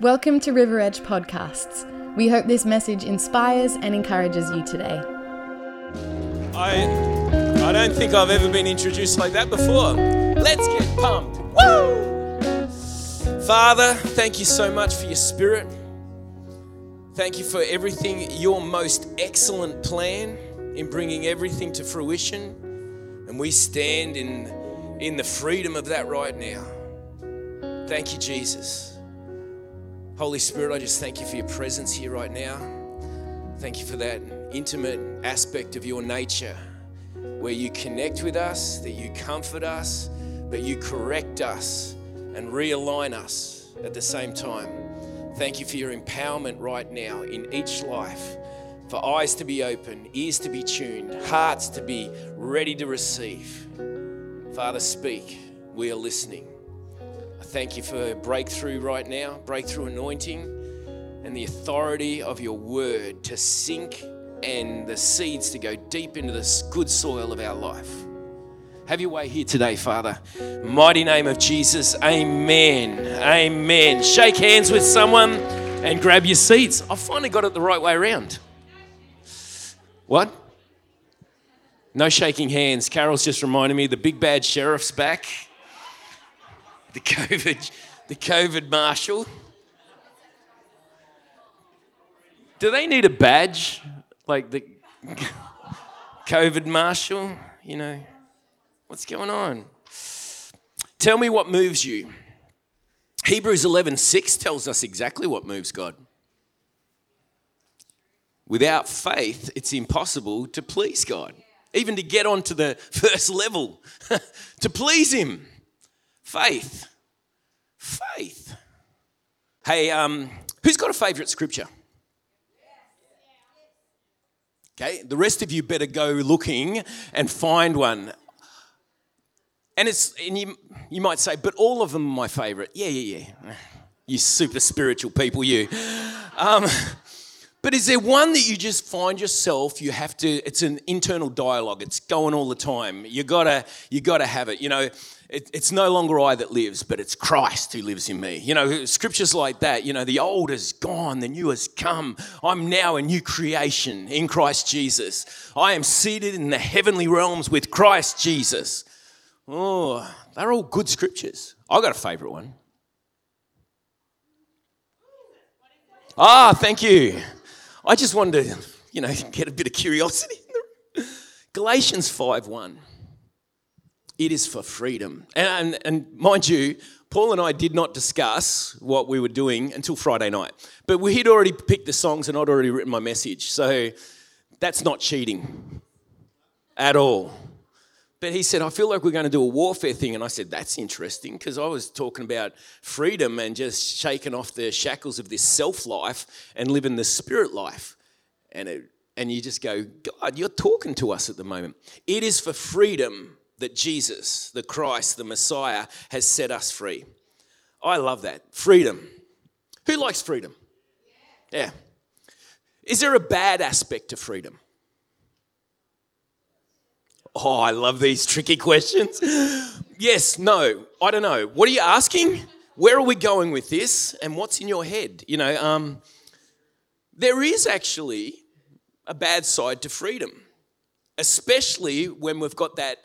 Welcome to River Edge Podcasts. We hope this message inspires and encourages you today. I, I don't think I've ever been introduced like that before. Let's get pumped. Woo! Father, thank you so much for your spirit. Thank you for everything, your most excellent plan in bringing everything to fruition. And we stand in, in the freedom of that right now. Thank you, Jesus. Holy Spirit, I just thank you for your presence here right now. Thank you for that intimate aspect of your nature where you connect with us, that you comfort us, but you correct us and realign us at the same time. Thank you for your empowerment right now in each life, for eyes to be open, ears to be tuned, hearts to be ready to receive. Father, speak. We are listening. I thank you for breakthrough right now, breakthrough anointing, and the authority of your word to sink and the seeds to go deep into the good soil of our life. Have your way here today, Father. Mighty name of Jesus. Amen. Amen. Shake hands with someone and grab your seats. I finally got it the right way around. What? No shaking hands. Carol's just reminded me the big bad sheriff's back the COVID, the COVID marshal. Do they need a badge like the COVID marshal? You know, what's going on? Tell me what moves you. Hebrews 11:6 tells us exactly what moves God. Without faith, it's impossible to please God, even to get onto the first level, to please Him. Faith. Faith. Hey, um, who's got a favorite scripture? Okay, the rest of you better go looking and find one. And it's and you you might say, but all of them are my favorite. Yeah, yeah, yeah. You super spiritual people, you. Um, but is there one that you just find yourself? You have to. It's an internal dialogue. It's going all the time. You gotta you gotta have it. You know it, it's no longer I that lives, but it's Christ who lives in me. You know, scriptures like that, you know, the old is gone, the new has come. I'm now a new creation in Christ Jesus. I am seated in the heavenly realms with Christ Jesus. Oh, they're all good scriptures. I got a favorite one. Ah, thank you. I just wanted to, you know, get a bit of curiosity. Galatians 5 1. It is for freedom. And, and, and, mind you, Paul and I did not discuss what we were doing until Friday night. But we had already picked the songs and I'd already written my message. So that's not cheating at all. But he said, I feel like we're going to do a warfare thing. And I said, That's interesting because I was talking about freedom and just shaking off the shackles of this self life and living the spirit life. And, it, and you just go, God, you're talking to us at the moment. It is for freedom that Jesus, the Christ, the Messiah, has set us free. I love that. Freedom. Who likes freedom? Yeah. Is there a bad aspect to freedom? Oh, I love these tricky questions. yes, no, I don't know. What are you asking? Where are we going with this? And what's in your head? You know, um, there is actually a bad side to freedom, especially when we've got that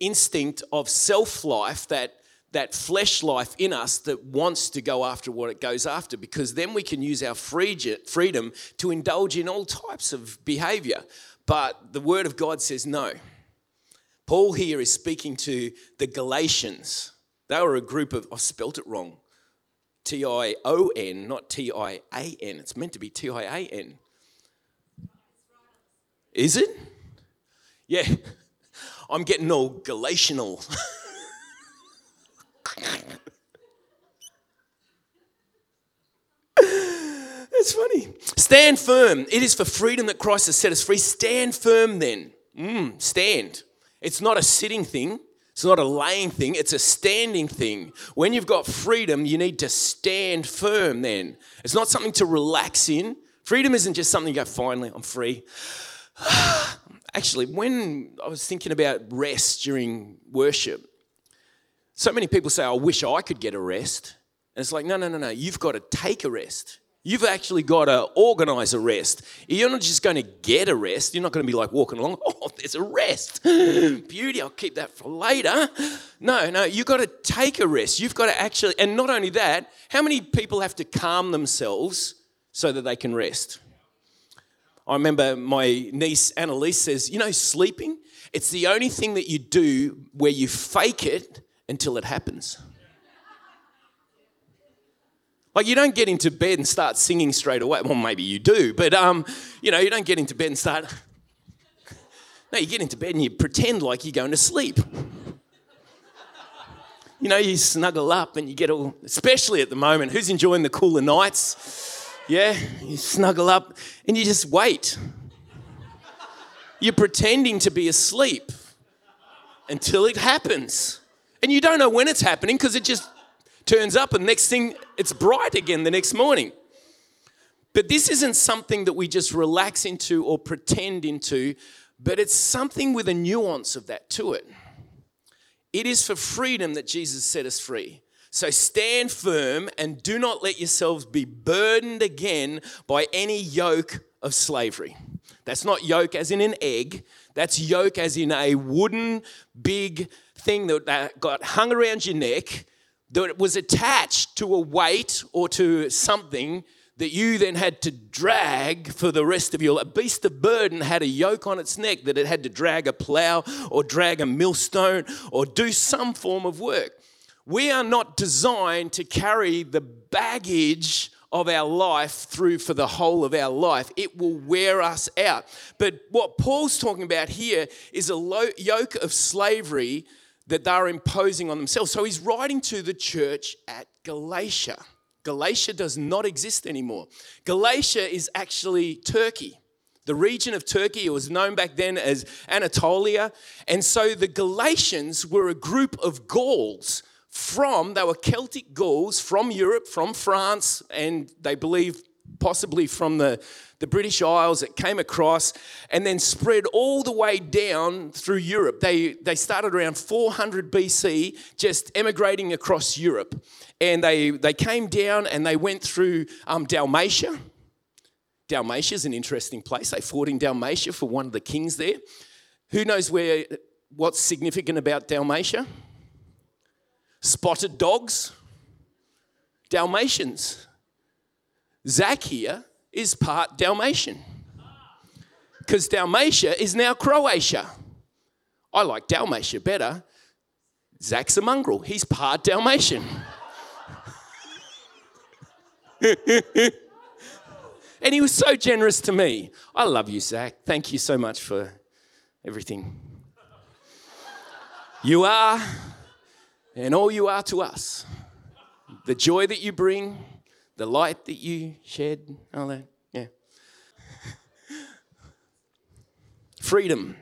instinct of self life, that, that flesh life in us that wants to go after what it goes after, because then we can use our freedom to indulge in all types of behavior. But the Word of God says no. Paul here is speaking to the Galatians. They were a group of, I spelt it wrong. T I O N, not T I A N. It's meant to be T I A N. Is it? Yeah. I'm getting all Galatianal. That's funny. Stand firm. It is for freedom that Christ has set us free. Stand firm then. Mm, stand. It's not a sitting thing. It's not a laying thing. It's a standing thing. When you've got freedom, you need to stand firm then. It's not something to relax in. Freedom isn't just something you go, finally, I'm free. Actually, when I was thinking about rest during worship, so many people say, I wish I could get a rest. And it's like, no, no, no, no. You've got to take a rest. You've actually got to organize a rest. You're not just going to get a rest. You're not going to be like walking along, oh, there's a rest. Beauty, I'll keep that for later. No, no, you've got to take a rest. You've got to actually, and not only that, how many people have to calm themselves so that they can rest? I remember my niece Annalise says, you know, sleeping, it's the only thing that you do where you fake it until it happens. Like you don't get into bed and start singing straight away. Well, maybe you do, but um, you know, you don't get into bed and start. No, you get into bed and you pretend like you're going to sleep. You know, you snuggle up and you get all, especially at the moment. Who's enjoying the cooler nights? Yeah, you snuggle up and you just wait. You're pretending to be asleep until it happens. And you don't know when it's happening because it just turns up, and next thing, it's bright again the next morning. But this isn't something that we just relax into or pretend into, but it's something with a nuance of that to it. It is for freedom that Jesus set us free. So stand firm and do not let yourselves be burdened again by any yoke of slavery. That's not yoke as in an egg, that's yoke as in a wooden big thing that got hung around your neck that it was attached to a weight or to something that you then had to drag for the rest of your life. A beast of burden had a yoke on its neck that it had to drag a plow or drag a millstone or do some form of work. We are not designed to carry the baggage of our life through for the whole of our life. It will wear us out. But what Paul's talking about here is a yoke of slavery that they're imposing on themselves. So he's writing to the church at Galatia. Galatia does not exist anymore. Galatia is actually Turkey. The region of Turkey, it was known back then as Anatolia. And so the Galatians were a group of Gauls from, they were Celtic Gauls from Europe, from France, and they believe possibly from the, the British Isles It came across and then spread all the way down through Europe. They, they started around 400 BC, just emigrating across Europe. And they, they came down and they went through um, Dalmatia. Dalmatia is an interesting place. They fought in Dalmatia for one of the kings there. Who knows where what's significant about Dalmatia? Spotted dogs, Dalmatians. Zach here is part Dalmatian because Dalmatia is now Croatia. I like Dalmatia better. Zach's a mongrel, he's part Dalmatian. and he was so generous to me. I love you, Zach. Thank you so much for everything. You are, and all you are to us. The joy that you bring, the light that you shed, all that, yeah. Freedom.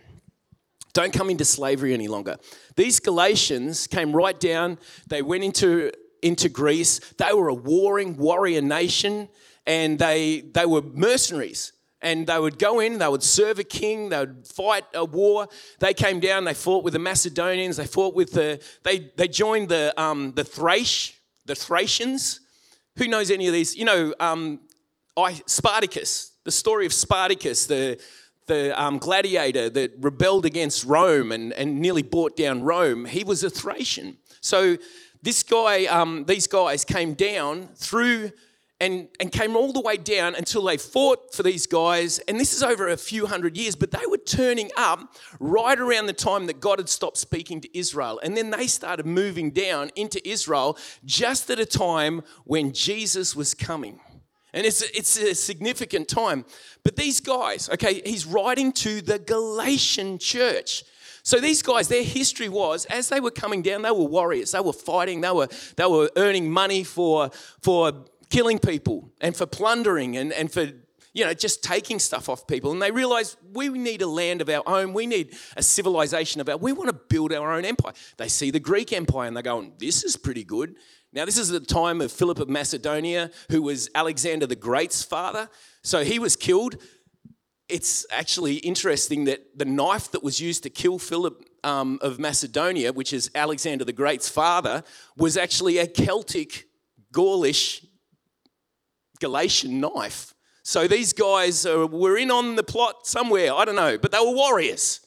Don't come into slavery any longer. These Galatians came right down, they went into, into Greece. They were a warring warrior nation and they, they were mercenaries and they would go in, they would serve a king, they would fight a war. They came down, they fought with the Macedonians, they fought with the, they, they joined the, um, the Thrace, the Thracians, who knows any of these? You know, um, I, Spartacus, the story of Spartacus, the, the um, gladiator that rebelled against Rome and, and nearly brought down Rome, he was a Thracian. So this guy, um, these guys came down through and, and came all the way down until they fought for these guys. And this is over a few hundred years, but they were turning up right around the time that God had stopped speaking to Israel. And then they started moving down into Israel just at a time when Jesus was coming. And it's, it's a significant time. But these guys, okay, he's writing to the Galatian church. So these guys, their history was as they were coming down, they were warriors. They were fighting. They were they were earning money for for killing people and for plundering and, and for you know, just taking stuff off people. And they realize we need a land of our own. We need a civilization of our We want to build our own empire. They see the Greek Empire and they're going, this is pretty good. Now, this is the time of Philip of Macedonia, who was Alexander the Great's father. So he was killed. It's actually interesting that the knife that was used to kill Philip um, of Macedonia, which is Alexander the Great's father, was actually a Celtic Gaulish Galatian knife. So these guys were in on the plot somewhere, I don't know, but they were warriors.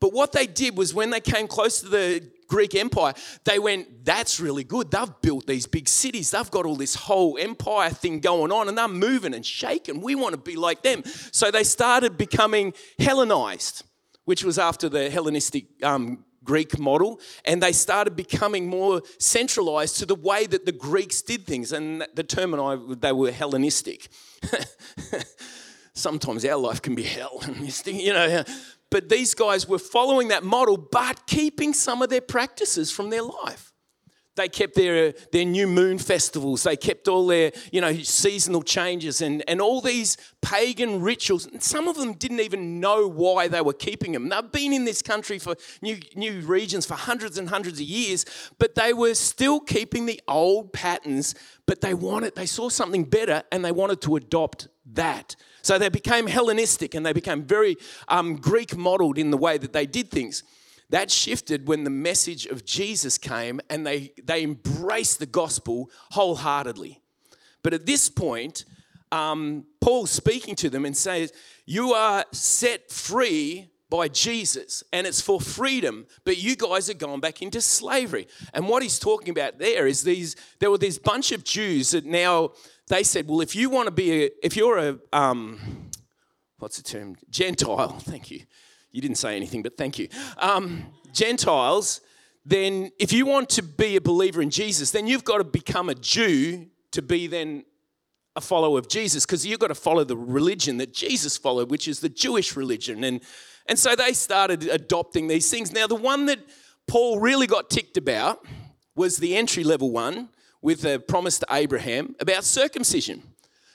But what they did was when they came close to the Greek Empire, they went, that's really good. They've built these big cities. They've got all this whole empire thing going on and they're moving and shaking. We want to be like them. So they started becoming Hellenized, which was after the Hellenistic um, Greek model, and they started becoming more centralized to the way that the Greeks did things. And the term and I, they were Hellenistic. Sometimes our life can be Hellenistic, you know. But these guys were following that model, but keeping some of their practices from their life. They kept their, their new moon festivals. They kept all their, you know, seasonal changes and, and all these pagan rituals. And some of them didn't even know why they were keeping them. They've been in this country for new, new regions for hundreds and hundreds of years, but they were still keeping the old patterns, but they wanted, they saw something better and they wanted to adopt that. So they became Hellenistic and they became very um, Greek modeled in the way that they did things. That shifted when the message of Jesus came and they, they embraced the gospel wholeheartedly. But at this point, um, Paul's speaking to them and says, You are set free by Jesus and it's for freedom, but you guys are going back into slavery. And what he's talking about there is these there were this bunch of Jews that now they said, Well, if you want to be a, if you're a, um, what's the term? Gentile, thank you you didn't say anything, but thank you. Um, Gentiles, then if you want to be a believer in Jesus, then you've got to become a Jew to be then a follower of Jesus because you've got to follow the religion that Jesus followed, which is the Jewish religion. And, and so they started adopting these things. Now, the one that Paul really got ticked about was the entry level one with the promise to Abraham about circumcision.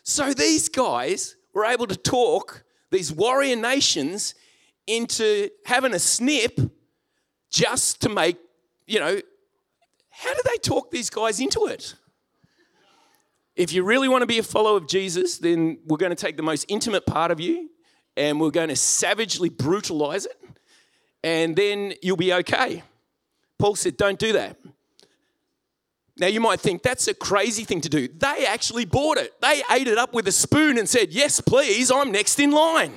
So these guys were able to talk these warrior nations into having a snip just to make, you know, how do they talk these guys into it? If you really want to be a follower of Jesus, then we're going to take the most intimate part of you and we're going to savagely brutalize it, and then you'll be okay. Paul said, Don't do that. Now, you might think that's a crazy thing to do. They actually bought it. They ate it up with a spoon and said, Yes, please, I'm next in line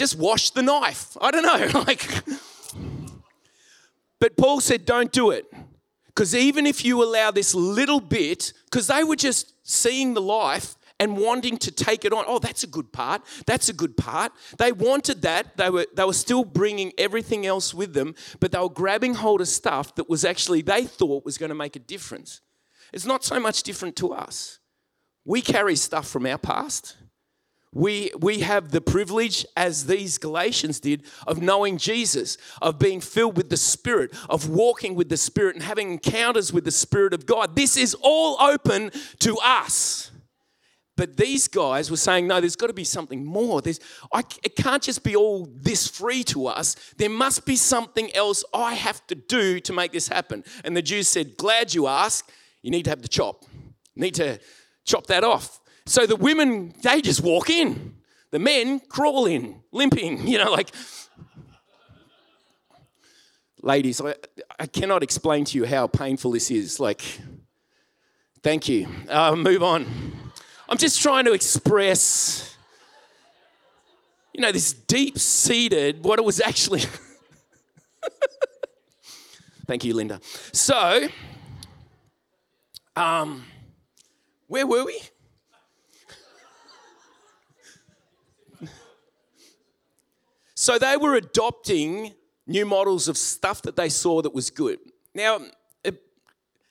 just wash the knife. I don't know. Like, but Paul said, don't do it. Because even if you allow this little bit, because they were just seeing the life and wanting to take it on. Oh, that's a good part. That's a good part. They wanted that. They were, they were still bringing everything else with them, but they were grabbing hold of stuff that was actually, they thought was going to make a difference. It's not so much different to us. We carry stuff from our past. We, we have the privilege, as these Galatians did, of knowing Jesus, of being filled with the Spirit, of walking with the Spirit and having encounters with the Spirit of God. This is all open to us. But these guys were saying, no, there's got to be something more. There's, I, it can't just be all this free to us. There must be something else I have to do to make this happen. And the Jews said, glad you ask. You need to have the chop. You need to chop that off. So the women, they just walk in. The men crawl in, limping, you know, like. Ladies, I, I cannot explain to you how painful this is. Like, thank you. Uh, move on. I'm just trying to express, you know, this deep seated, what it was actually. thank you, Linda. So, um, where were we? So they were adopting new models of stuff that they saw that was good. Now, it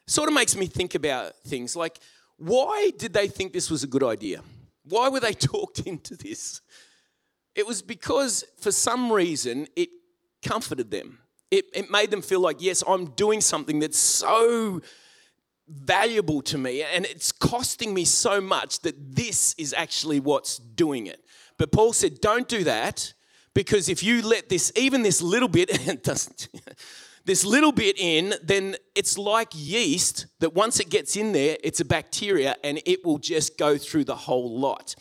sort of makes me think about things like why did they think this was a good idea? Why were they talked into this? It was because for some reason it comforted them. It, it made them feel like, yes, I'm doing something that's so valuable to me and it's costing me so much that this is actually what's doing it. But Paul said, don't do that because if you let this, even this little bit, it doesn't, this little bit in, then it's like yeast that once it gets in there, it's a bacteria and it will just go through the whole lot.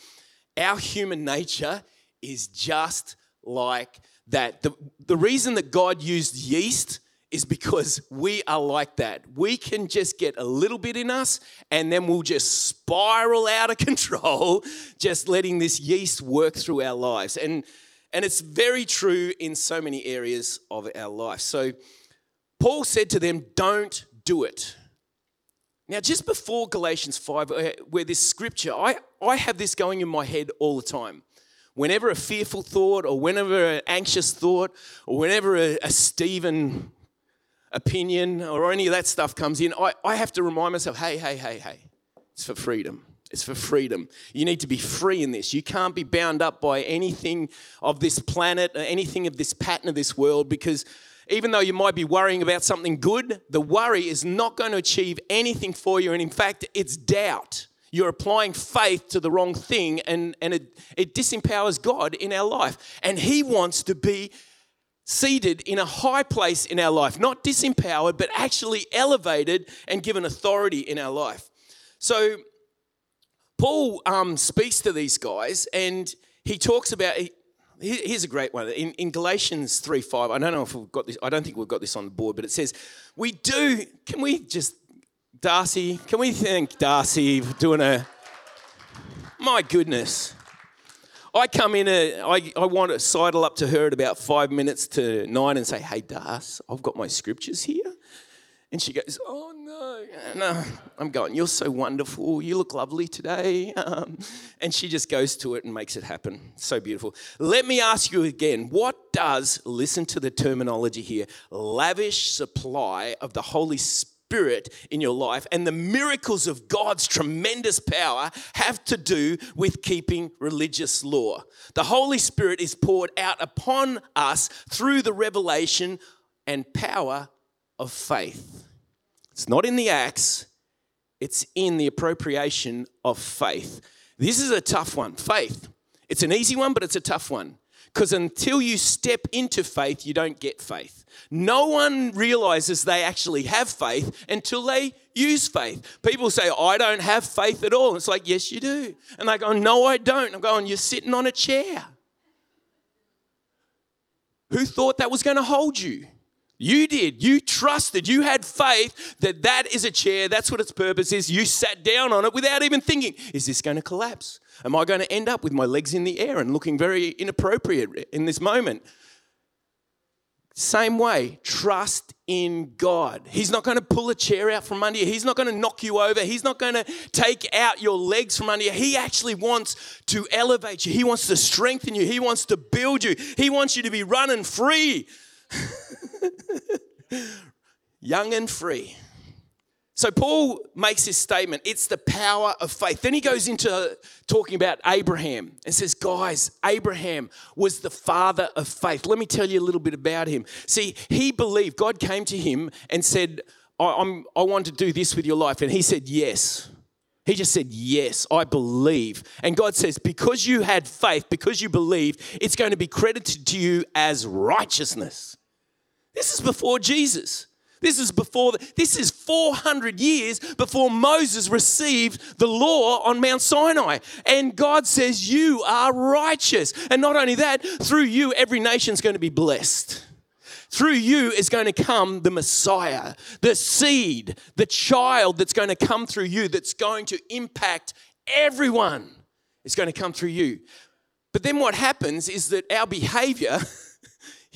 Our human nature is just like that. The, the reason that God used yeast is because we are like that. We can just get a little bit in us and then we'll just spiral out of control, just letting this yeast work through our lives. And, and it's very true in so many areas of our life. So Paul said to them, Don't do it. Now, just before Galatians 5, uh, where this scripture, I, I have this going in my head all the time. Whenever a fearful thought, or whenever an anxious thought, or whenever a, a Stephen opinion, or any of that stuff comes in, I, I have to remind myself hey, hey, hey, hey, it's for freedom. It's for freedom. You need to be free in this. You can't be bound up by anything of this planet, or anything of this pattern of this world, because even though you might be worrying about something good, the worry is not going to achieve anything for you. And in fact, it's doubt. You're applying faith to the wrong thing, and, and it, it disempowers God in our life. And He wants to be seated in a high place in our life, not disempowered, but actually elevated and given authority in our life. So, Paul um, speaks to these guys and he talks about, Here's a great one. In, in Galatians 3 5, I don't know if we've got this, I don't think we've got this on the board, but it says, We do, can we just, Darcy, can we thank Darcy for doing a, my goodness. I come in, a, I, I want to sidle up to her at about five minutes to nine and say, Hey, Darcy, I've got my scriptures here. And she goes, Oh no, no. I'm going, You're so wonderful. You look lovely today. Um, and she just goes to it and makes it happen. So beautiful. Let me ask you again what does, listen to the terminology here, lavish supply of the Holy Spirit in your life and the miracles of God's tremendous power have to do with keeping religious law. The Holy Spirit is poured out upon us through the revelation and power of faith. It's not in the acts, it's in the appropriation of faith. This is a tough one faith. It's an easy one, but it's a tough one. Because until you step into faith, you don't get faith. No one realizes they actually have faith until they use faith. People say, I don't have faith at all. It's like, yes, you do. And they go, no, I don't. I'm going, you're sitting on a chair. Who thought that was going to hold you? You did. You trusted. You had faith that that is a chair. That's what its purpose is. You sat down on it without even thinking, is this going to collapse? Am I going to end up with my legs in the air and looking very inappropriate in this moment? Same way, trust in God. He's not going to pull a chair out from under you. He's not going to knock you over. He's not going to take out your legs from under you. He actually wants to elevate you. He wants to strengthen you. He wants to build you. He wants you to be running free. Young and free. So Paul makes this statement it's the power of faith. Then he goes into talking about Abraham and says, Guys, Abraham was the father of faith. Let me tell you a little bit about him. See, he believed, God came to him and said, I, I want to do this with your life. And he said, Yes. He just said, Yes, I believe. And God says, Because you had faith, because you believed, it's going to be credited to you as righteousness. This is before Jesus. This is before, this is 400 years before Moses received the law on Mount Sinai. And God says, You are righteous. And not only that, through you, every nation is going to be blessed. Through you is going to come the Messiah, the seed, the child that's going to come through you, that's going to impact everyone. It's going to come through you. But then what happens is that our behavior,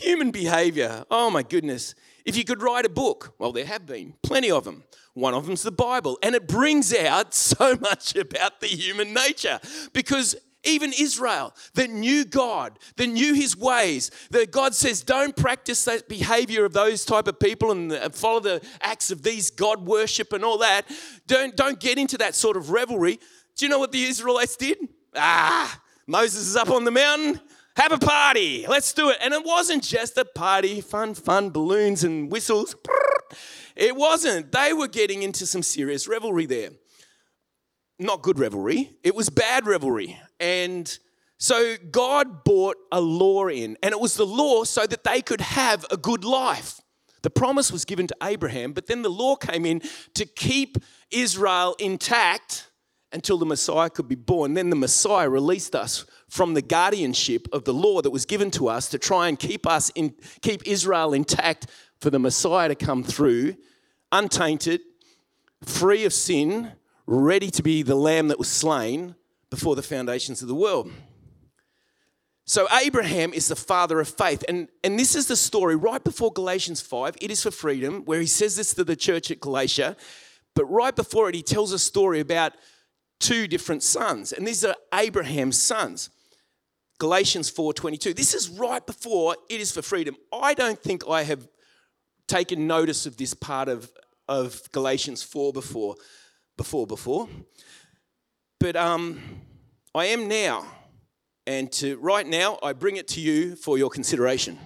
human behavior, oh my goodness, if you could write a book, well, there have been plenty of them. One of them's the Bible, and it brings out so much about the human nature because even Israel that knew God, that knew his ways, that God says, don't practice that behavior of those type of people and follow the acts of these God worship and all that. Don't, don't get into that sort of revelry. Do you know what the Israelites did? Ah, Moses is up on the mountain have a party. Let's do it. And it wasn't just a party, fun, fun, balloons and whistles. It wasn't. They were getting into some serious revelry there. Not good revelry, it was bad revelry. And so God brought a law in, and it was the law so that they could have a good life. The promise was given to Abraham, but then the law came in to keep Israel intact until the Messiah could be born. Then the Messiah released us from the guardianship of the law that was given to us to try and keep us in keep Israel intact for the Messiah to come through, untainted, free of sin, ready to be the lamb that was slain before the foundations of the world. So, Abraham is the father of faith. And, and this is the story right before Galatians 5. It is for freedom, where he says this to the church at Galatia. But right before it, he tells a story about two different sons. And these are Abraham's sons. Galatians 4:22. This is right before it is for freedom. I don't think I have taken notice of this part of, of Galatians 4 before, before, before. But um, I am now. And to right now, I bring it to you for your consideration.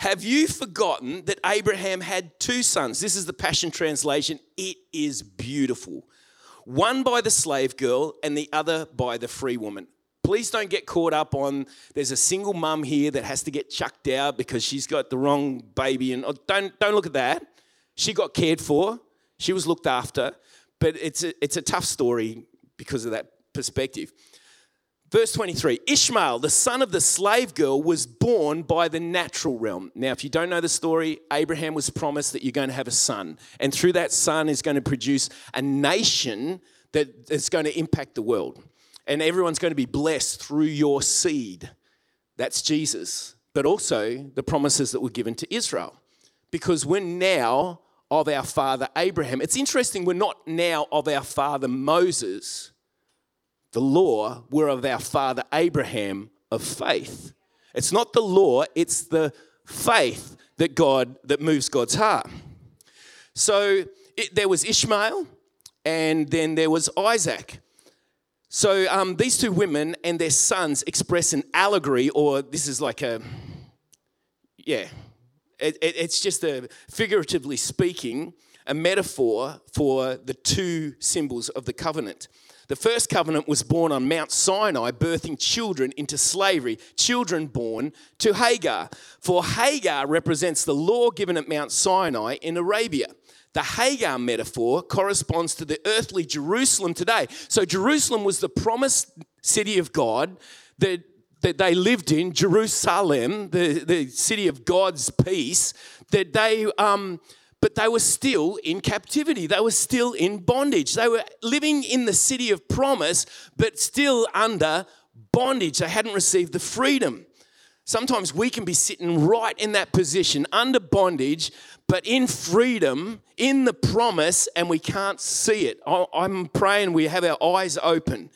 Have you forgotten that Abraham had two sons? This is the Passion Translation. It is beautiful. One by the slave girl and the other by the free woman. Please don't get caught up on there's a single mum here that has to get chucked out because she's got the wrong baby. And oh, don't, don't look at that. She got cared for, she was looked after. But it's a, it's a tough story because of that perspective. Verse 23 Ishmael, the son of the slave girl, was born by the natural realm. Now, if you don't know the story, Abraham was promised that you're going to have a son. And through that son is going to produce a nation that is going to impact the world. And everyone's going to be blessed through your seed. That's Jesus. But also the promises that were given to Israel. Because we're now of our father Abraham. It's interesting, we're not now of our father Moses. The law, we're of our father Abraham of faith. It's not the law, it's the faith that God that moves God's heart. So it, there was Ishmael, and then there was Isaac. So um, these two women and their sons express an allegory, or this is like a, yeah, it, it, it's just a figuratively speaking, a metaphor for the two symbols of the covenant. The first covenant was born on Mount Sinai, birthing children into slavery, children born to Hagar. For Hagar represents the law given at Mount Sinai in Arabia. The Hagar metaphor corresponds to the earthly Jerusalem today. So, Jerusalem was the promised city of God that that they lived in, Jerusalem, the, the city of God's peace, that they, um, but they were still in captivity. They were still in bondage. They were living in the city of promise, but still under bondage. They hadn't received the freedom. Sometimes we can be sitting right in that position, under bondage, but in freedom, in the promise, and we can't see it. I'm praying we have our eyes open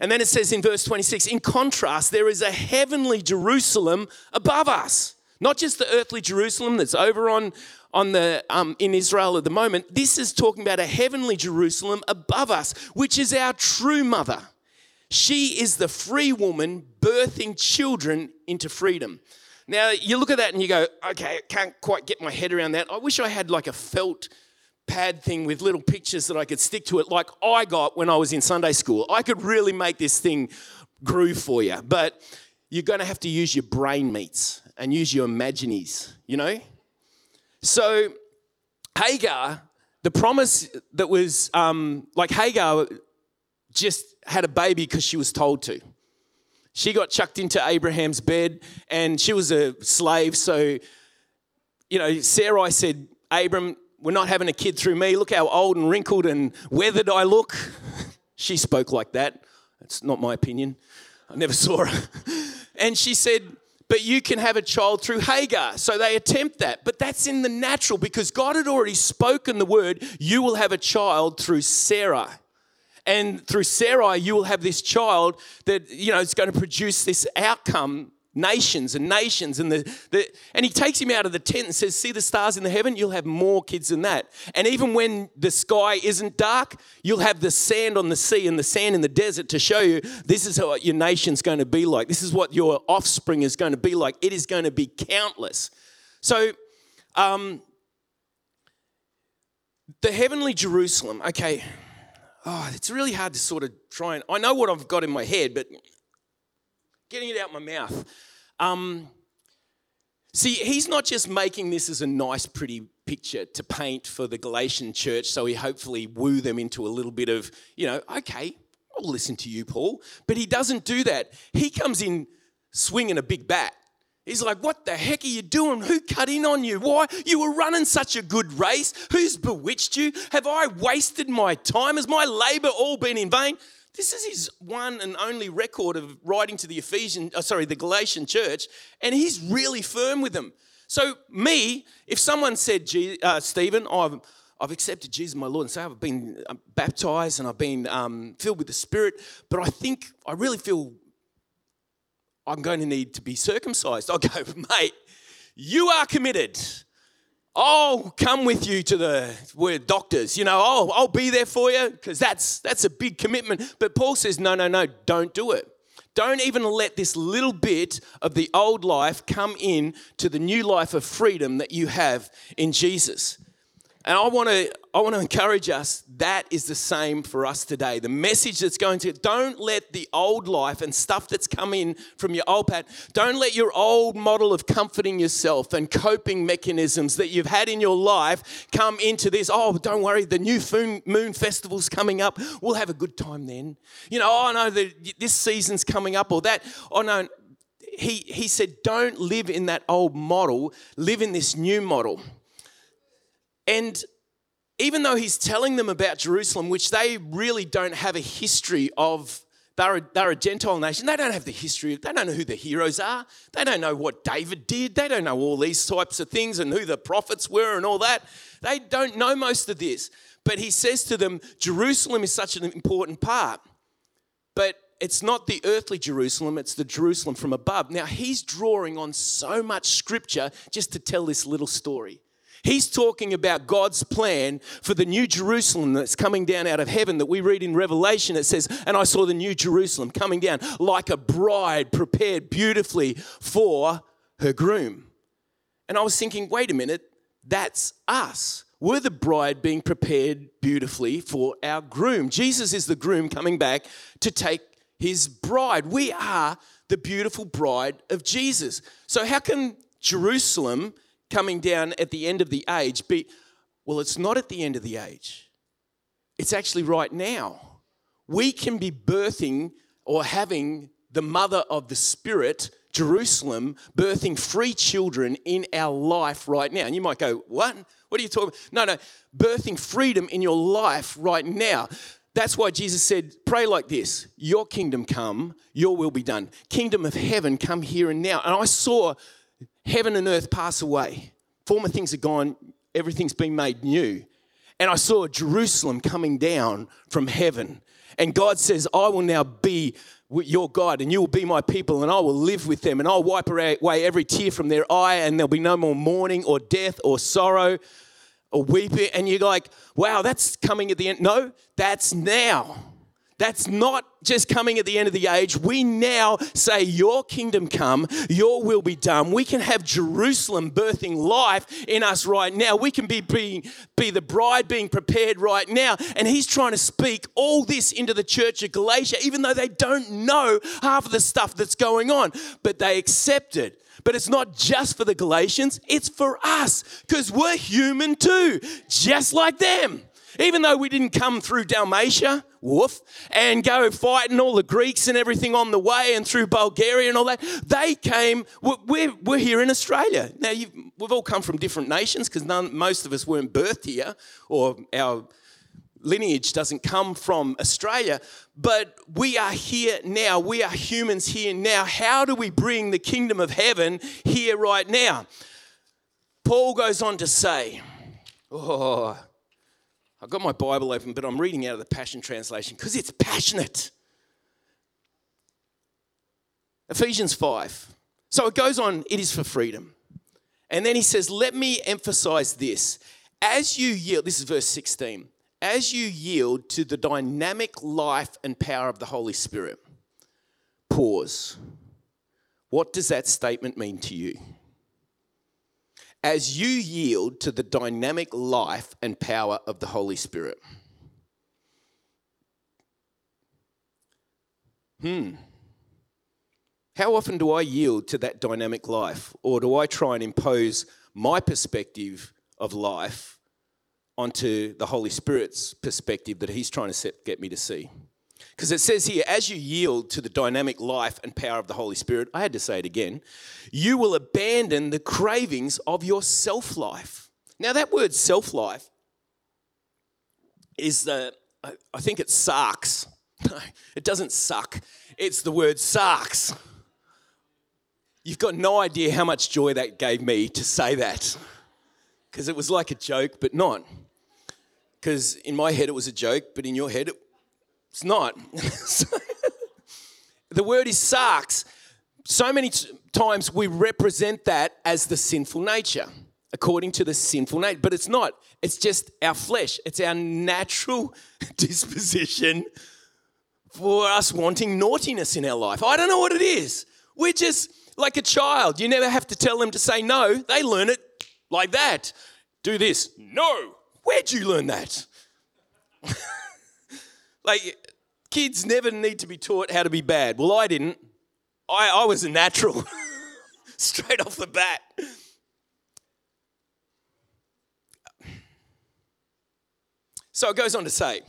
and then it says in verse 26 in contrast, there is a heavenly Jerusalem above us. Not just the earthly Jerusalem that's over on, on the, um, in Israel at the moment. This is talking about a heavenly Jerusalem above us, which is our true mother. She is the free woman birthing children into freedom. Now, you look at that and you go, okay, I can't quite get my head around that. I wish I had like a felt pad thing with little pictures that I could stick to it, like I got when I was in Sunday school. I could really make this thing groove for you, but you're going to have to use your brain meats and use your imaginies, you know? So, Hagar, the promise that was um, like Hagar just had a baby because she was told to. She got chucked into Abraham's bed and she was a slave. So, you know, Sarai said, Abram, we're not having a kid through me. Look how old and wrinkled and weathered I look. she spoke like that. That's not my opinion. I never saw her. and she said, but you can have a child through Hagar. So they attempt that. But that's in the natural because God had already spoken the word, you will have a child through Sarah. And through Sarah, you will have this child that, you know, is going to produce this outcome nations and nations and the, the, and he takes him out of the tent and says see the stars in the heaven? You'll have more kids than that. And even when the sky isn't dark you'll have the sand on the sea and the sand in the desert to show you this is what your nation's going to be like. This is what your offspring is going to be like. It is going to be countless. So um, the heavenly jerusalem okay. Oh it's really hard to sort of try and i know what i've got in my head but getting it out my mouth. Um, see, he's not just making this as a nice, pretty picture to paint for the Galatian church so he hopefully woo them into a little bit of, you know, okay, I'll listen to you, Paul. But he doesn't do that. He comes in swinging a big bat. He's like, What the heck are you doing? Who cut in on you? Why? You were running such a good race. Who's bewitched you? Have I wasted my time? Has my labor all been in vain? This is his one and only record of writing to the Ephesian, oh, sorry, the Galatian church, and he's really firm with them. So, me, if someone said, uh, Stephen, I've, I've accepted Jesus, my Lord and Savior, I've been uh, baptized and I've been um, filled with the Spirit, but I think I really feel I'm going to need to be circumcised. I'll go, mate, you are committed. I'll come with you to the we're doctors, you know, I'll, I'll be there for you because that's that's a big commitment. But Paul says, no, no, no, don't do it. Don't even let this little bit of the old life come in to the new life of freedom that you have in Jesus. And I want to I want to encourage us that is the same for us today. The message that's going to don't let the old life and stuff that's come in from your old pat, don't let your old model of comforting yourself and coping mechanisms that you've had in your life come into this. Oh, don't worry, the new moon festival's coming up. We'll have a good time then. You know, oh no, the, this season's coming up or that. Oh no, he, he said, don't live in that old model, live in this new model. And even though he's telling them about Jerusalem, which they really don't have a history of, they're a, they're a Gentile nation, they don't have the history, they don't know who the heroes are, they don't know what David did, they don't know all these types of things and who the prophets were and all that. They don't know most of this. But he says to them, Jerusalem is such an important part. But it's not the earthly Jerusalem, it's the Jerusalem from above. Now, he's drawing on so much scripture just to tell this little story. He's talking about God's plan for the new Jerusalem that's coming down out of heaven that we read in Revelation. It says, And I saw the new Jerusalem coming down like a bride prepared beautifully for her groom. And I was thinking, wait a minute, that's us. We're the bride being prepared beautifully for our groom. Jesus is the groom coming back to take his bride. We are the beautiful bride of Jesus. So, how can Jerusalem coming down at the end of the age be, well, it's not at the end of the age, it's actually right now. We can be birthing or having the mother of the Spirit, Jerusalem, birthing free children in our life right now. And you might go, What? What are you talking about? No, no, birthing freedom in your life right now. That's why Jesus said, Pray like this Your kingdom come, your will be done. Kingdom of heaven come here and now. And I saw heaven and earth pass away. Former things are gone, everything's been made new. And I saw Jerusalem coming down from heaven. And God says, I will now be your God, and you will be my people, and I will live with them, and I'll wipe away every tear from their eye, and there'll be no more mourning or death or sorrow or weeping. And you're like, wow, that's coming at the end. No, that's now. That's not just coming at the end of the age. We now say, Your kingdom come, your will be done. We can have Jerusalem birthing life in us right now. We can be, be, the bride being prepared right now. And he's trying to speak all this into the church of Galatia, even though they don't know half of the stuff that's going on, but they accept it. But it's not just for the Galatians, it's for us because we're human too, just like them. Even though we didn't come through Dalmatia, woof, and go fighting all the Greeks and everything on the way and through Bulgaria and all that, they came, we're, we're here in Australia. Now, we've all come from different nations because most of us weren't birthed here or our lineage doesn't come from Australia, but we are here now. We are humans here now. How do we bring the kingdom of heaven here right now? Paul goes on to say, oh, I've got my Bible open, but I'm reading out of the Passion Translation because it's passionate. Ephesians 5. So it goes on, it is for freedom. And then he says, Let me emphasize this. As you yield, this is verse 16, as you yield to the dynamic life and power of the Holy Spirit, pause. What does that statement mean to you? As you yield to the dynamic life and power of the Holy Spirit. Hmm. How often do I yield to that dynamic life? Or do I try and impose my perspective of life onto the Holy Spirit's perspective that He's trying to set, get me to see? Because it says here, as you yield to the dynamic life and power of the Holy Spirit, I had to say it again, you will abandon the cravings of your self life. Now, that word self life is the, I think it sucks. No, it doesn't suck. It's the word sarx. You've got no idea how much joy that gave me to say that. Because it was like a joke, but not. Because in my head it was a joke, but in your head it's not. the word is sarx. So many t- times we represent that as the sinful nature, according to the sinful nature, but it's not. It's just our flesh, it's our natural disposition for us wanting naughtiness in our life. I don't know what it is. We're just like a child. You never have to tell them to say no, they learn it like that. Do this. No. Where'd you learn that? like, kids never need to be taught how to be bad. Well, I didn't. I, I was a natural straight off the bat. So it goes on to say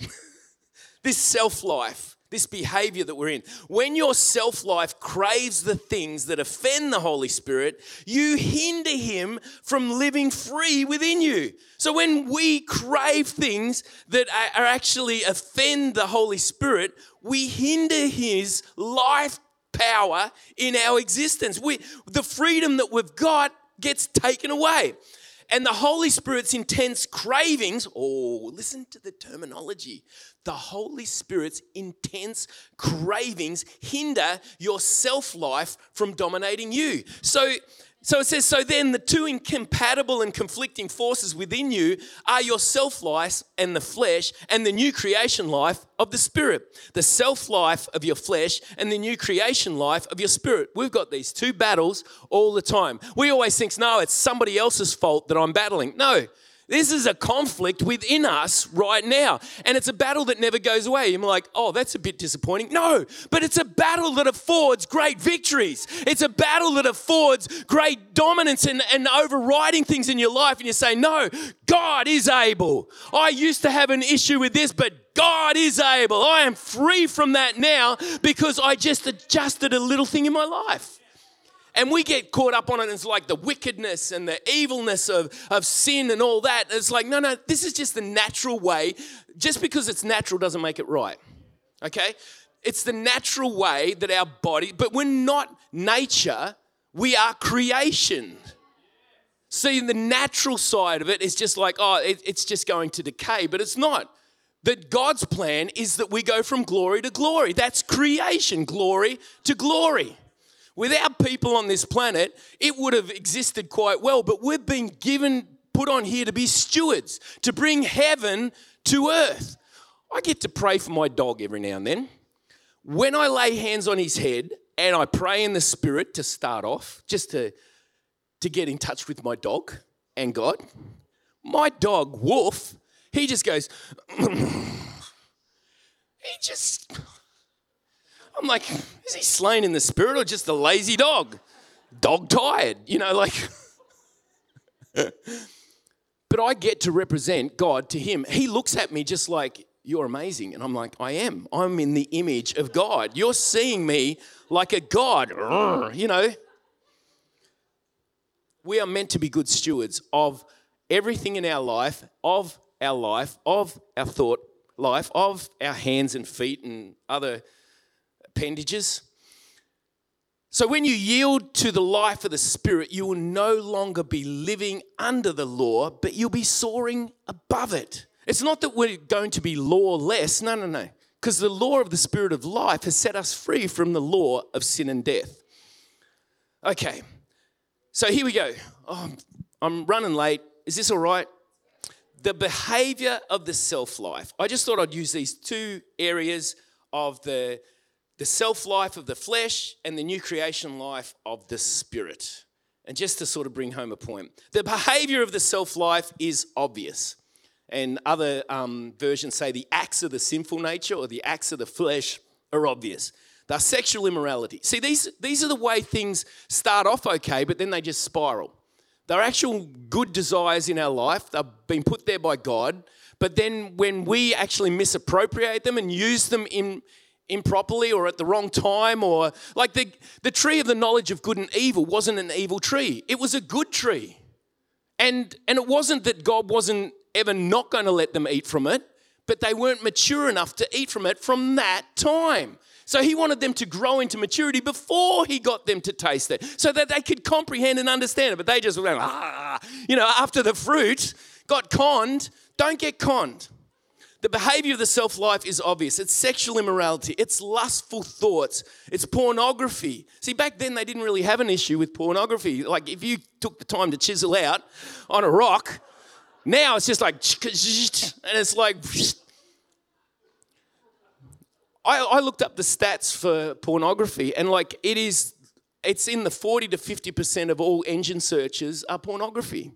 this self life this behavior that we're in. When your self life craves the things that offend the Holy Spirit, you hinder Him from living free within you. So when we crave things that are actually offend the Holy Spirit, we hinder His life power in our existence. We, the freedom that we've got gets taken away and the Holy Spirit's intense cravings, oh, listen to the terminology. The Holy Spirit's intense cravings hinder your self life from dominating you. So, so it says, so then the two incompatible and conflicting forces within you are your self life and the flesh and the new creation life of the spirit. The self life of your flesh and the new creation life of your spirit. We've got these two battles all the time. We always think, no, it's somebody else's fault that I'm battling. No, this is a conflict within us right now. And it's a battle that never goes away. You're like, oh, that's a bit disappointing. No, but it's a battle that affords great victories. It's a battle that affords great dominance and, and overriding things in your life. And you say, no, God is able. I used to have an issue with this, but God is able. I am free from that now because I just adjusted a little thing in my life. And we get caught up on it. It's like the wickedness and the evilness of, of sin and all that. It's like, no, no, this is just the natural way. Just because it's natural doesn't make it right. Okay? It's the natural way that our body, but we're not nature, we are creation. See, the natural side of it is just like, oh, it, it's just going to decay, but it's not. That God's plan is that we go from glory to glory. That's creation, glory to glory. Without people on this planet, it would have existed quite well, but we've been given, put on here to be stewards, to bring heaven to earth. I get to pray for my dog every now and then. When I lay hands on his head and I pray in the spirit to start off, just to, to get in touch with my dog and God, my dog, Wolf, he just goes, he just I'm like, is he slain in the spirit or just a lazy dog? Dog tired, you know, like. but I get to represent God to him. He looks at me just like, you're amazing. And I'm like, I am. I'm in the image of God. You're seeing me like a God, you know. We are meant to be good stewards of everything in our life, of our life, of our thought life, of our hands and feet and other appendages. So, when you yield to the life of the Spirit, you will no longer be living under the law, but you'll be soaring above it. It's not that we're going to be lawless, no, no, no. Because the law of the Spirit of life has set us free from the law of sin and death. Okay, so here we go. Oh, I'm running late. Is this all right? The behavior of the self life. I just thought I'd use these two areas of the the self life of the flesh and the new creation life of the spirit. And just to sort of bring home a point, the behavior of the self life is obvious. And other um, versions say the acts of the sinful nature or the acts of the flesh are obvious. They're sexual immorality. See, these, these are the way things start off okay, but then they just spiral. They're actual good desires in our life, they've been put there by God, but then when we actually misappropriate them and use them in, improperly or at the wrong time or like the, the tree of the knowledge of good and evil wasn't an evil tree. It was a good tree. And and it wasn't that god wasn't ever not going to let them eat from it but they weren't mature enough to eat from it from that time. So he wanted them to grow into maturity before he got them to taste it so that they could comprehend and understand it. But they just went ah you know after the fruit got conned don't get conned the behavior of the self life is obvious. It's sexual immorality, it's lustful thoughts, it's pornography. See, back then they didn't really have an issue with pornography. Like if you took the time to chisel out on a rock, now it's just like, and it's like, I, I looked up the stats for pornography, and like it is, it's in the 40 to 50% of all engine searches are pornography.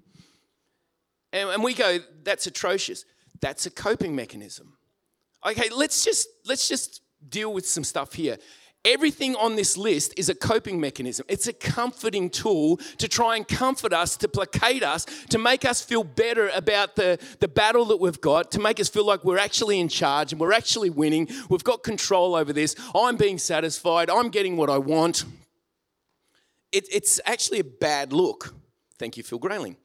And, and we go, that's atrocious that's a coping mechanism. Okay, let's just let's just deal with some stuff here. Everything on this list is a coping mechanism. It's a comforting tool to try and comfort us, to placate us, to make us feel better about the, the battle that we've got, to make us feel like we're actually in charge and we're actually winning. We've got control over this. I'm being satisfied. I'm getting what I want. It, it's actually a bad look. Thank you, Phil Grayling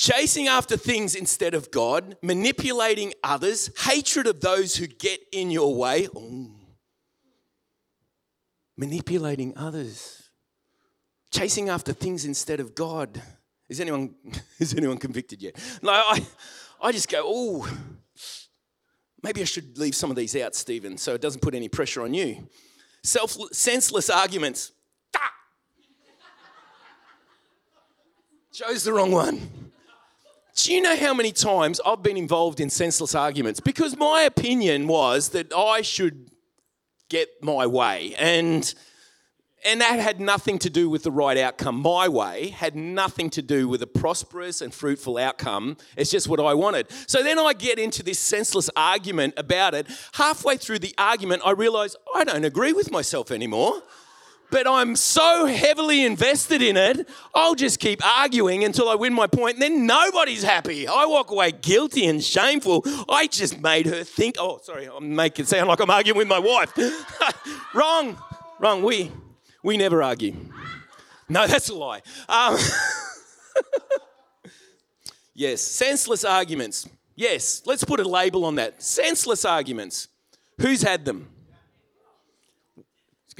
chasing after things instead of God, manipulating others, hatred of those who get in your way, Ooh. manipulating others, chasing after things instead of God. Is anyone is anyone convicted yet? No, I I just go, oh, maybe I should leave some of these out, Stephen, so it doesn't put any pressure on you. Self senseless arguments. Chose the wrong one. Do you know how many times I've been involved in senseless arguments? Because my opinion was that I should get my way. And and that had nothing to do with the right outcome. My way had nothing to do with a prosperous and fruitful outcome. It's just what I wanted. So then I get into this senseless argument about it. Halfway through the argument, I realize I don't agree with myself anymore but I'm so heavily invested in it, I'll just keep arguing until I win my point, and then nobody's happy. I walk away guilty and shameful. I just made her think, oh, sorry, I'm making it sound like I'm arguing with my wife. wrong, wrong. We, we never argue. No, that's a lie. Um, yes, senseless arguments. Yes, let's put a label on that. Senseless arguments. Who's had them?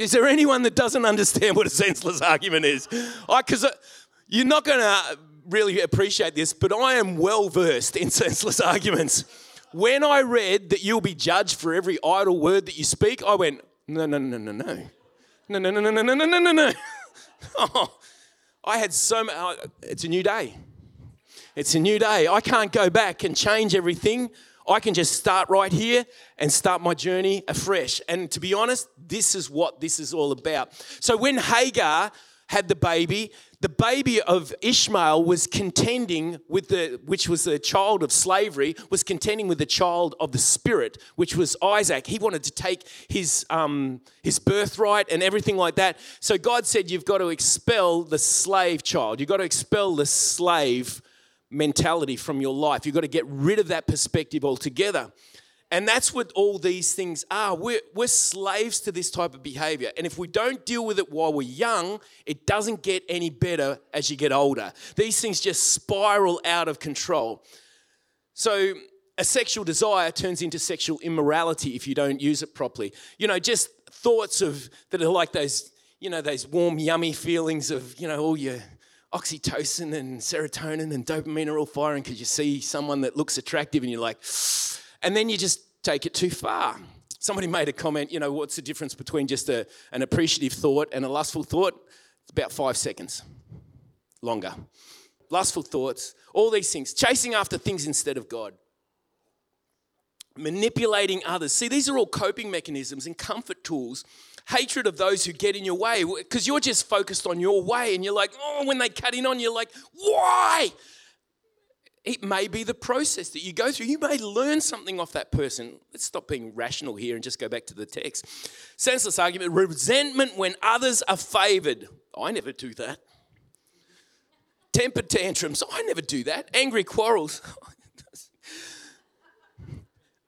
Is there anyone that doesn't understand what a senseless argument is? Because uh, you're not going to really appreciate this, but I am well versed in senseless arguments. When I read that you'll be judged for every idle word that you speak, I went, no, no, no, no, no. No, no, no, no, no, no, no, no, no. Oh, I had so much. It's a new day. It's a new day. I can't go back and change everything. I can just start right here and start my journey afresh. And to be honest, this is what this is all about. So when Hagar had the baby, the baby of Ishmael was contending with the, which was the child of slavery, was contending with the child of the spirit, which was Isaac. He wanted to take his, um, his birthright and everything like that. So God said, You've got to expel the slave child. You've got to expel the slave mentality from your life. You've got to get rid of that perspective altogether. And that's what all these things are. We're, we're slaves to this type of behavior. And if we don't deal with it while we're young, it doesn't get any better as you get older. These things just spiral out of control. So, a sexual desire turns into sexual immorality if you don't use it properly. You know, just thoughts of that are like those, you know, those warm, yummy feelings of, you know, all your oxytocin and serotonin and dopamine are all firing because you see someone that looks attractive and you're like, and then you just take it too far. Somebody made a comment, you know, what's the difference between just a, an appreciative thought and a lustful thought? It's about five seconds longer. Lustful thoughts, all these things, chasing after things instead of God, manipulating others. See, these are all coping mechanisms and comfort tools hatred of those who get in your way because you're just focused on your way and you're like, oh, when they cut in on you, like, why? It may be the process that you go through. You may learn something off that person. Let's stop being rational here and just go back to the text. Senseless argument, resentment when others are favored. I never do that. Temper tantrums. I never do that. Angry quarrels.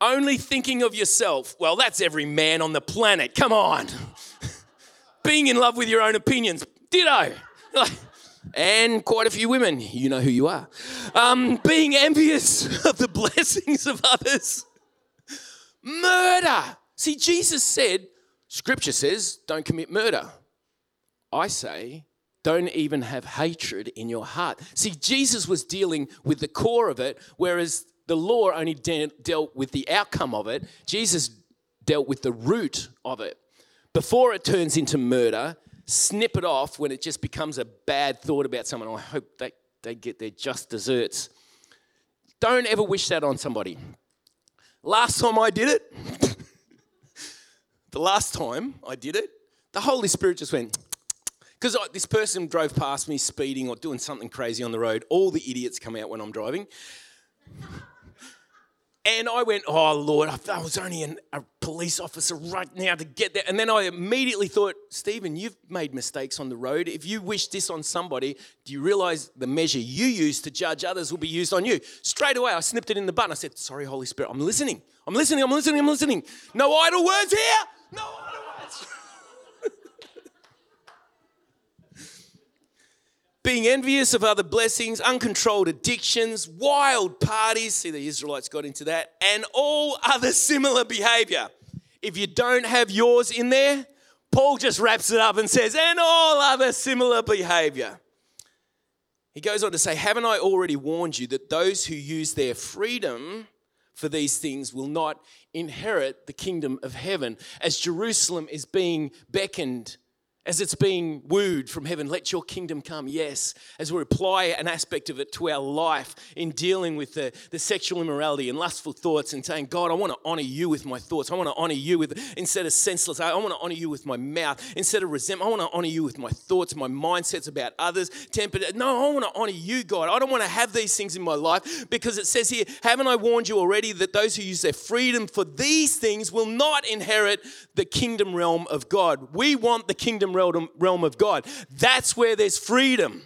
only thinking of yourself. Well, that's every man on the planet. Come on. Being in love with your own opinions. Ditto. and quite a few women. You know who you are. Um, being envious of the blessings of others. Murder. See, Jesus said, Scripture says, don't commit murder. I say, don't even have hatred in your heart. See, Jesus was dealing with the core of it, whereas the law only de- dealt with the outcome of it. Jesus dealt with the root of it. Before it turns into murder, snip it off when it just becomes a bad thought about someone. I hope they, they get their just desserts. Don't ever wish that on somebody. Last time I did it, the last time I did it, the Holy Spirit just went, because this person drove past me speeding or doing something crazy on the road. All the idiots come out when I'm driving. And I went, Oh Lord, I was only an, a police officer right now to get there. And then I immediately thought, Stephen, you've made mistakes on the road. If you wish this on somebody, do you realize the measure you use to judge others will be used on you? Straight away, I snipped it in the button. I said, Sorry, Holy Spirit, I'm listening. I'm listening. I'm listening. I'm listening. No idle words here. No idle words. being envious of other blessings, uncontrolled addictions, wild parties. See, the Israelites got into that, and all other similar behavior. If you don't have yours in there, Paul just wraps it up and says, and all other similar behavior. He goes on to say, Haven't I already warned you that those who use their freedom for these things will not inherit the kingdom of heaven? As Jerusalem is being beckoned as it's being wooed from heaven, let your kingdom come. Yes, as we apply an aspect of it to our life in dealing with the, the sexual immorality and lustful thoughts and saying, God, I want to honor you with my thoughts. I want to honor you with, instead of senseless, I want to honor you with my mouth. Instead of resentment, I want to honor you with my thoughts, my mindsets about others, tempered. No, I want to honor you, God. I don't want to have these things in my life because it says here, haven't I warned you already that those who use their freedom for these things will not inherit the kingdom realm of God? We want the kingdom realm of God. That's where there's freedom.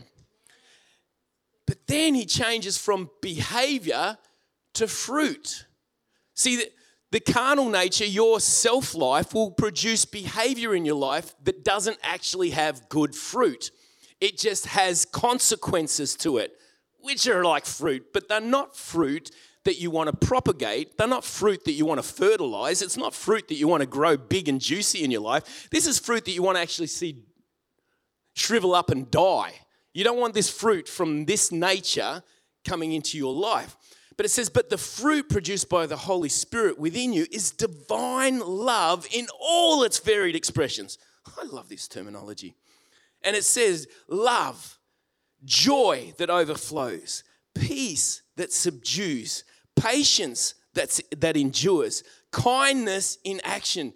But then he changes from behavior to fruit. See, the, the carnal nature, your self life, will produce behavior in your life that doesn't actually have good fruit. It just has consequences to it, which are like fruit, but they're not fruit that you want to propagate. They're not fruit that you want to fertilize. It's not fruit that you want to grow big and juicy in your life. This is fruit that you want to actually see shrivel up and die. You don't want this fruit from this nature coming into your life. But it says, but the fruit produced by the Holy Spirit within you is divine love in all its varied expressions. I love this terminology. And it says, love, joy that overflows, peace that subdues, patience that's, that endures, kindness in action.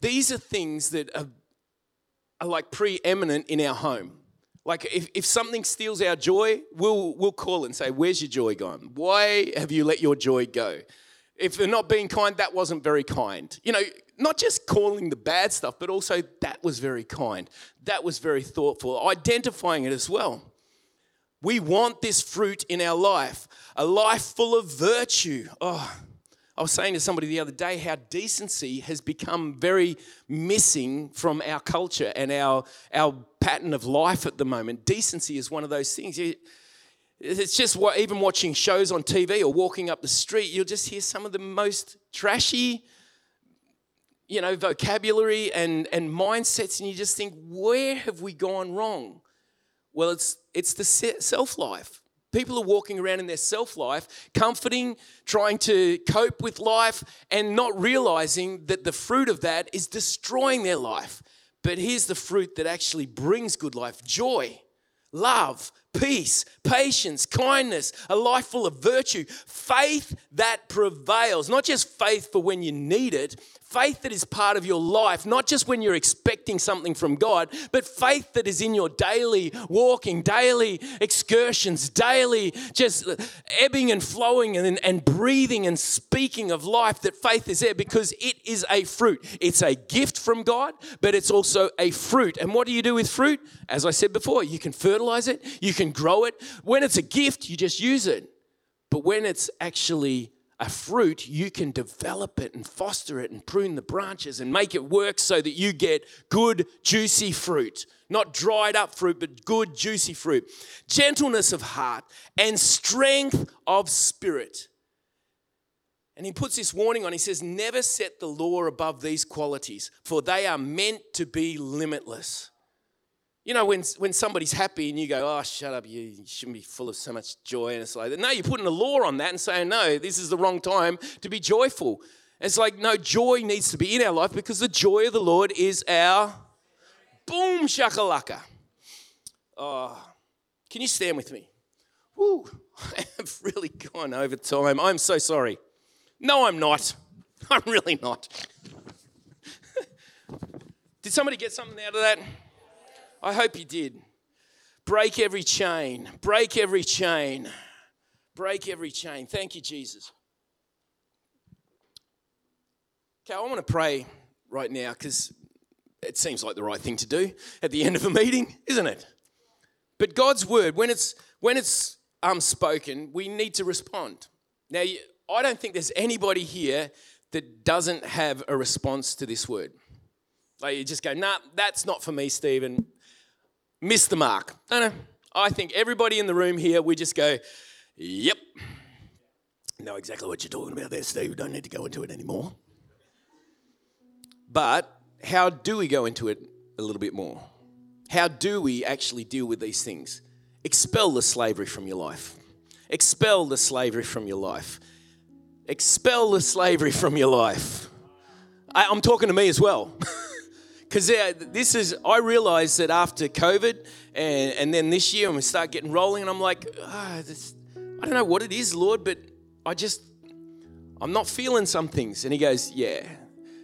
These are things that are, are like preeminent in our home. Like if, if something steals our joy, we'll, we'll call and say, Where's your joy gone? Why have you let your joy go? If they're not being kind, that wasn't very kind. You know, not just calling the bad stuff, but also that was very kind. That was very thoughtful, identifying it as well. We want this fruit in our life, a life full of virtue. Oh, I was saying to somebody the other day how decency has become very missing from our culture and our, our pattern of life at the moment. Decency is one of those things. It's just what, even watching shows on TV or walking up the street, you'll just hear some of the most trashy, you know, vocabulary and, and mindsets, and you just think, where have we gone wrong? Well, it's, it's the self life. People are walking around in their self life, comforting, trying to cope with life, and not realizing that the fruit of that is destroying their life. But here's the fruit that actually brings good life joy, love, peace, patience, kindness, a life full of virtue, faith that prevails. Not just faith for when you need it, faith that is part of your life, not just when you're expecting something from God, but faith that is in your daily walking, daily excursions, daily just ebbing and flowing and, and breathing and speaking of life, that faith is there because it is a fruit. It's a gift from God, but it's also a fruit. And what do you do with fruit? As I said before, you can fertilize it, you can grow it. When it's a gift, you just use it. But when it's actually a fruit, you can develop it and foster it and prune the branches and make it work so that you get good, juicy fruit. Not dried up fruit, but good, juicy fruit. Gentleness of heart and strength of spirit. And he puts this warning on. He says, Never set the law above these qualities, for they are meant to be limitless. You know, when, when somebody's happy and you go, oh, shut up, you shouldn't be full of so much joy. And it's like, no, you're putting a law on that and saying, no, this is the wrong time to be joyful. It's like, no, joy needs to be in our life because the joy of the Lord is our boom shakalaka. Oh, can you stand with me? Woo, I have really gone over time. I'm so sorry. No, I'm not. I'm really not. Did somebody get something out of that? I hope you did. Break every chain, break every chain, break every chain. Thank you, Jesus. Okay, I want to pray right now because it seems like the right thing to do at the end of a meeting, isn't it? But God's word, when it's when it's um, spoken, we need to respond. Now, I don't think there's anybody here that doesn't have a response to this word. Like you just go, nah, that's not for me, Stephen miss the mark. No, no. I think everybody in the room here, we just go, yep. Know exactly what you're talking about there, Steve. We don't need to go into it anymore. But how do we go into it a little bit more? How do we actually deal with these things? Expel the slavery from your life. Expel the slavery from your life. Expel the slavery from your life. I, am talking to me as well. because this is i realized that after covid and, and then this year and we start getting rolling and i'm like oh, this, i don't know what it is lord but i just i'm not feeling some things. And he goes yeah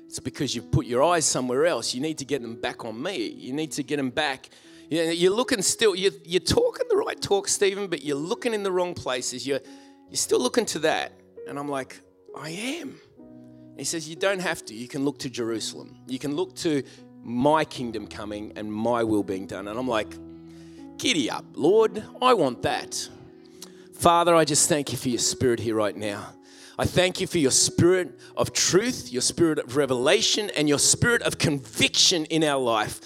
it's because you've put your eyes somewhere else. You need to get them back on me. You need to get them back. You're looking still you're, you're talking the right talk stephen but you're looking in the wrong places. You're, you're still looking to that. And i'm like i am. He says, You don't have to. You can look to Jerusalem. You can look to my kingdom coming and my will being done. And I'm like, giddy up, Lord, I want that. Father, I just thank you for your spirit here right now. I thank you for your spirit of truth, your spirit of revelation, and your spirit of conviction in our life.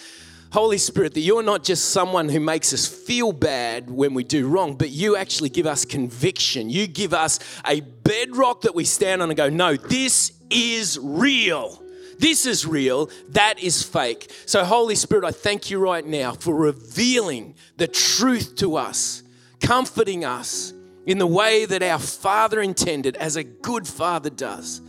Holy Spirit, that you're not just someone who makes us feel bad when we do wrong, but you actually give us conviction. You give us a bedrock that we stand on and go, no, this is real. This is real, that is fake. So, Holy Spirit, I thank you right now for revealing the truth to us, comforting us in the way that our Father intended, as a good Father does.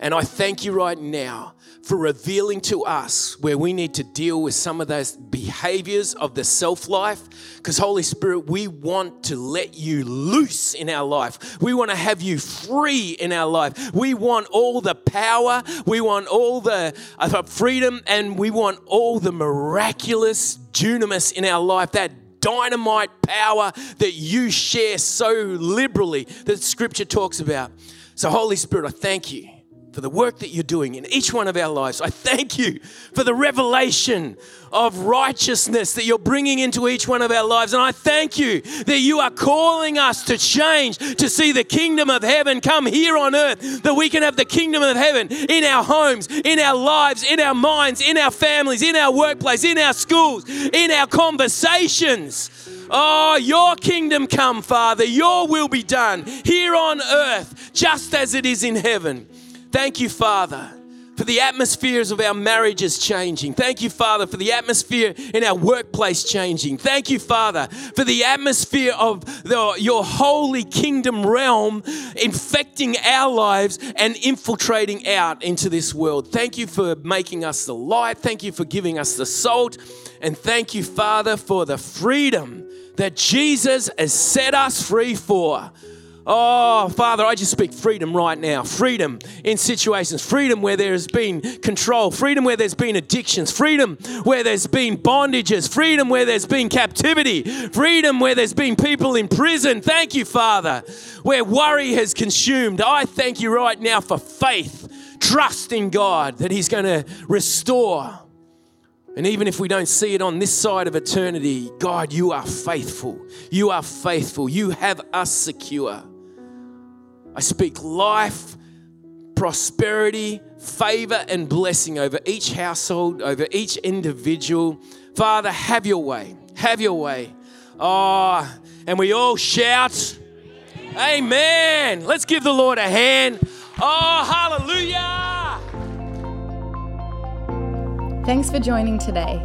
And I thank you right now for revealing to us where we need to deal with some of those behaviors of the self life. Because, Holy Spirit, we want to let you loose in our life. We want to have you free in our life. We want all the power, we want all the uh, freedom, and we want all the miraculous dunamis in our life. That dynamite power that you share so liberally that Scripture talks about. So, Holy Spirit, I thank you for the work that you're doing in each one of our lives. I thank you for the revelation of righteousness that you're bringing into each one of our lives. And I thank you that you are calling us to change, to see the kingdom of heaven come here on earth, that we can have the kingdom of heaven in our homes, in our lives, in our minds, in our families, in our workplace, in our schools, in our conversations. Oh, your kingdom come, Father. Your will be done here on earth, just as it is in heaven. Thank you, Father, for the atmospheres of our marriages changing. Thank you, Father, for the atmosphere in our workplace changing. Thank you, Father, for the atmosphere of the, your holy kingdom realm infecting our lives and infiltrating out into this world. Thank you for making us the light. Thank you for giving us the salt. And thank you, Father, for the freedom that Jesus has set us free for. Oh, Father, I just speak freedom right now. Freedom in situations, freedom where there has been control, freedom where there's been addictions, freedom where there's been bondages, freedom where there's been captivity, freedom where there's been people in prison. Thank you, Father, where worry has consumed. I thank you right now for faith, trust in God that He's going to restore. And even if we don't see it on this side of eternity, God, you are faithful. You are faithful. You have us secure. I speak life, prosperity, favor, and blessing over each household, over each individual. Father, have your way. Have your way. Oh, and we all shout, Amen. Let's give the Lord a hand. Oh, hallelujah. Thanks for joining today.